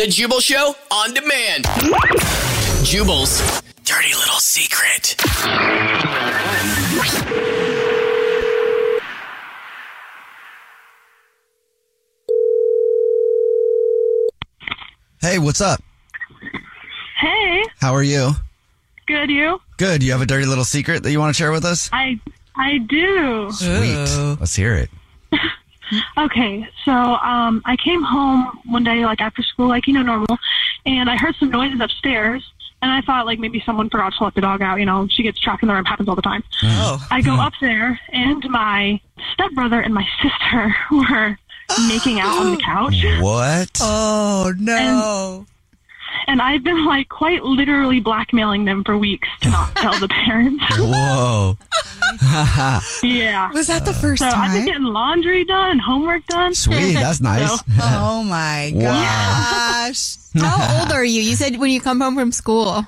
The Jubal Show on demand. Jubal's dirty little secret. Hey, what's up? Hey, How are you? good you? Good. You have a dirty little secret that you want to share with us? I I do. Sweet. Let's hear it. Okay, so um I came home one day like after school like you know normal and I heard some noises upstairs and I thought like maybe someone forgot to let the dog out, you know, she gets trapped in the room, happens all the time. Oh. I go up there and my stepbrother and my sister were making out on the couch. What? Oh no. And I've been like quite literally blackmailing them for weeks to not tell the parents. Whoa. yeah. Was that the first So I've been getting laundry done, homework done. Sweet. That's nice. So- Oh my Wow. gosh. How old are you? You said when you come home from school.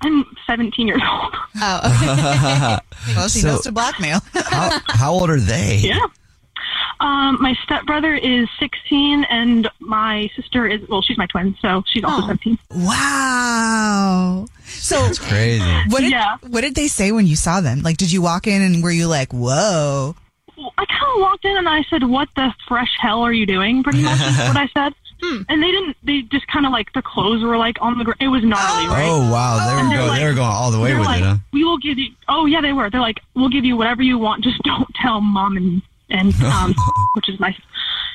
I'm 17 years old. Oh, Well, she So- knows to blackmail. How, how old are they? Yeah. Um, my stepbrother is 16, and my sister is well, she's my twin, so she's also 17. wow. So Crazy. what did Yeah. what did they say when you saw them? Like, did you walk in and were you like, whoa? I kind of walked in and I said, "What the fresh hell are you doing?" Pretty much is what I said. And they didn't. They just kind of like the clothes were like on the ground. It was gnarly, right? Oh, wow. They were, go, like- they were going all the way with like, it, huh? "We will give you." Oh yeah, they were. They're like, "We'll give you whatever you want. Just don't tell mom and and um, which is nice."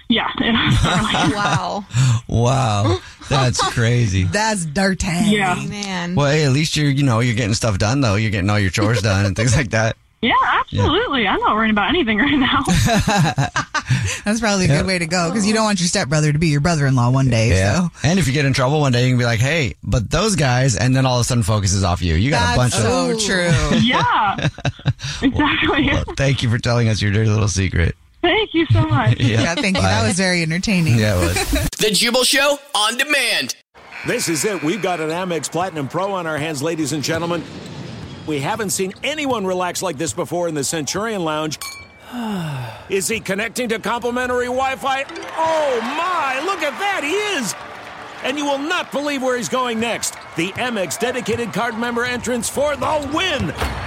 Yeah. Wow. Wow. That's crazy. That's dirty. Yeah. Man. Well, hey, at least you're, you know, you're getting stuff done, though. You're getting all your chores done and things like that. yeah, absolutely. I'm not worrying about anything right now. That's probably a Yeah. good way to go because you don't want your stepbrother to be your brother-in-law one day. Yeah. So And if you get in trouble one day, you can be like, hey, but those guys, and then all of a sudden focus is off you. You got a bunch that's of. so true. yeah. Exactly. Well, thank you for telling us your dirty little secret. Thank you so much. Yeah, thank you. Bye. That was very entertaining. Yeah, it was. The Jubal Show on demand. This is it. We've got an Amex Platinum Pro on our hands, ladies and gentlemen. We haven't seen anyone relax like this before in the Centurion Lounge. Is he connecting to complimentary Wi Fi? Oh my, look at that, he is! And you will not believe where he's going next. The Amex dedicated card member entrance for the win!